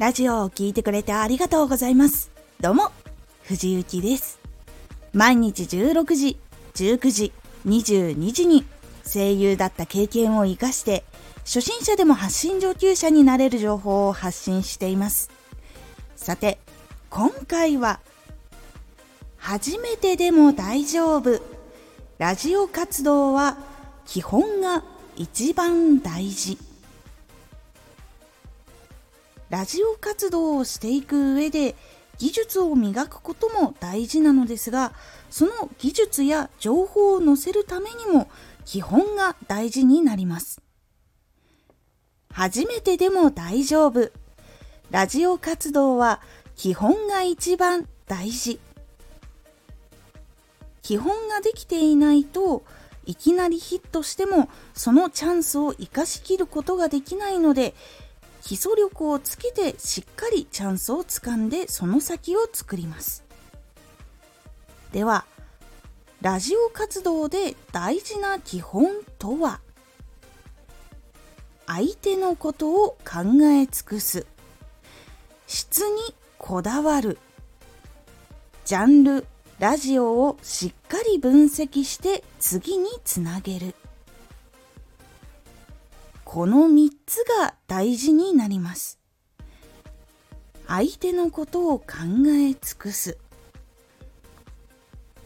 ラジオを聴いてくれてありがとうございます。どうも、藤幸です。毎日16時、19時、22時に声優だった経験を活かして、初心者でも発信上級者になれる情報を発信しています。さて、今回は、初めてでも大丈夫。ラジオ活動は基本が一番大事。ラジオ活動をしていく上で技術を磨くことも大事なのですがその技術や情報を載せるためにも基本が大事になります。初めてでも大丈夫。ラジオ活動は基本が一番大事。基本ができていないといきなりヒットしてもそのチャンスを生かしきることができないので基礎力をつけてしっかりチャンスをつかんでその先を作ります。ではラジオ活動で大事な基本とは？相手のことを考え尽くす。質にこだわる。ジャンルラジオをしっかり分析して次につなげる。この3つが大事になります。相手のことを考え尽くす。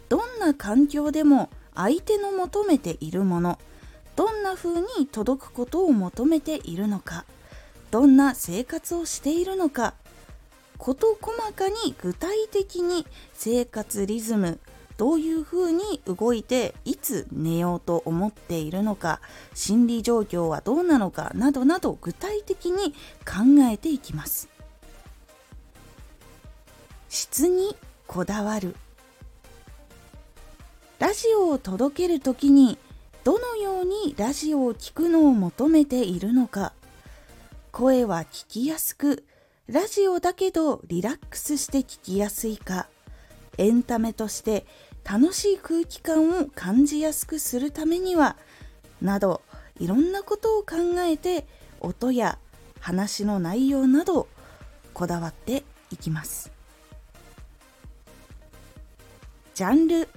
どんな環境でも相手の求めているもの、どんな風に届くことを求めているのか、どんな生活をしているのか、事細かに具体的に生活リズム、どういうふうに動いていつ寝ようと思っているのか心理状況はどうなのかなどなど具体的に考えていきます。質にこだわる。ラジオを届ける時にどのようにラジオを聴くのを求めているのか。声は聞きやすくラジオだけどリラックスして聞きやすいか。エンタメとして楽しい空気感を感じやすくするためにはなどいろんなことを考えて音や話の内容などこだわっていきます。ジャンル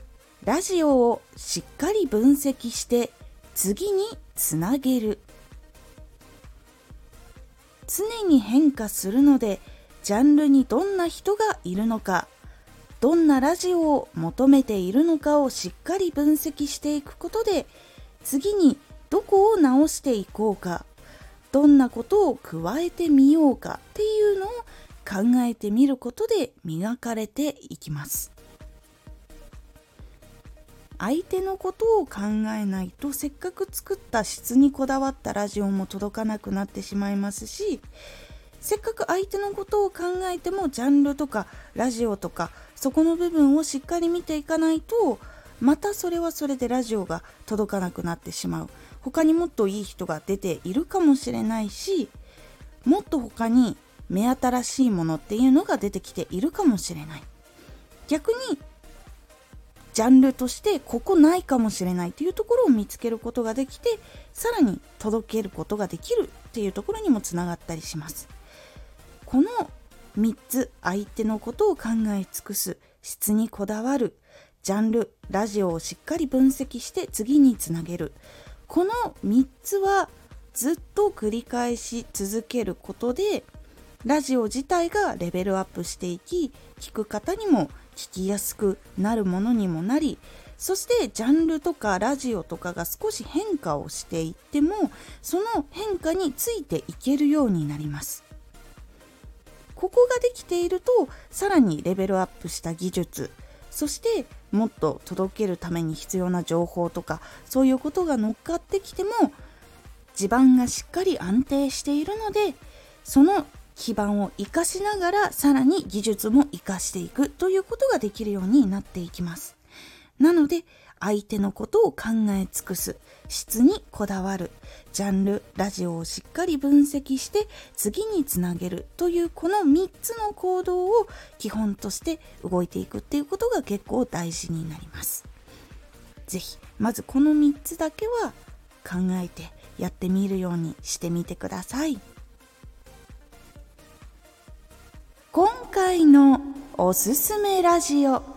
ラジオをしっかり分析して次につなげる。常に変化するのでジャンルにどんな人がいるのか。どんなラジオを求めているのかをしっかり分析していくことで次にどこを直していこうかどんなことを加えてみようかっていうのを考えてみることで磨かれていきます。相手のことを考えないとせっかく作った質にこだわったラジオも届かなくなってしまいますしせっかく相手のことを考えてもジャンルとかラジオとかそこの部分をしっかり見ていかないとまたそれはそれでラジオが届かなくなってしまう。他にもっといい人が出ているかもしれないしもっと他に目新しいものっていうのが出てきているかもしれない。逆にジャンルとしてここないかもしれないというところを見つけることができてさらに届けることができるっていうところにもつながったりします。この3つ相手のことを考え尽くす質にこだわるジャンルラジオをしっかり分析して次につなげる。この3つはずっと繰り返し続けることでラジオ自体がレベルアップしていき聞く方にも聞きやすくなるものにもなりそしてジャンルとかラジオとかが少し変化をしていってもその変化についていけるようになります。ここができているとさらにレベルアップした技術そしてもっと届けるために必要な情報とかそういうことが乗っかってきても地盤がしっかり安定しているのでその基盤を生かしながらさらに技術も生かしていくということができるようになっていきます。なので相手のことを考え尽くす質にこだわる。ジャンルラジオをしっかり分析して次につなげるというこの3つの行動を基本として動いていくっていうことが結構大事になります。是非まずこの3つだけは考えてやってみるようにしてみてください。今回のおすすめラジオ。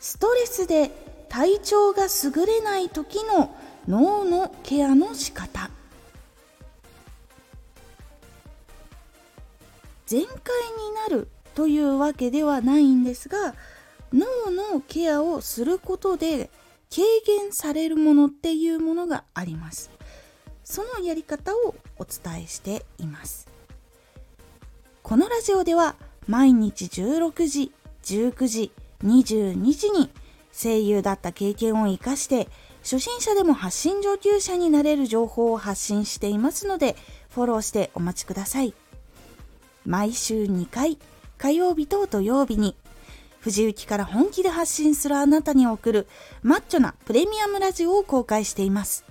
ストレスで体調が優れない時の脳のケアの仕方。全開になるというわけではないんですが脳のケアをすることで軽減されるものっていうものがあります。そのやり方をお伝えしています。このラジオでは毎日16時19時22時に声優だった経験を生かして初心者でも発信上級者になれる情報を発信していますのでフォローしてお待ちください毎週2回火曜日と土曜日に藤雪から本気で発信するあなたに送るマッチョなプレミアムラジオを公開しています。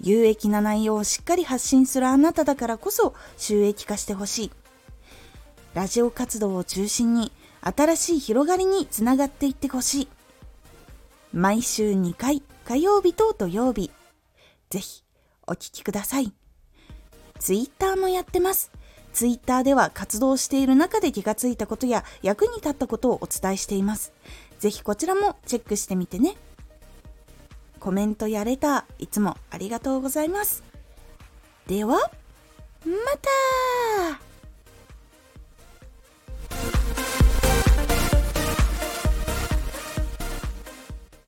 有益な内容をしっかり発信するあなただからこそ収益化してほしい。ラジオ活動を中心に新しい広がりにつながっていってほしい。毎週2回火曜日と土曜日。ぜひお聴きください。ツイッターもやってます。ツイッターでは活動している中で気がついたことや役に立ったことをお伝えしています。ぜひこちらもチェックしてみてね。コメントやレター、いつもありがとうございます。では、また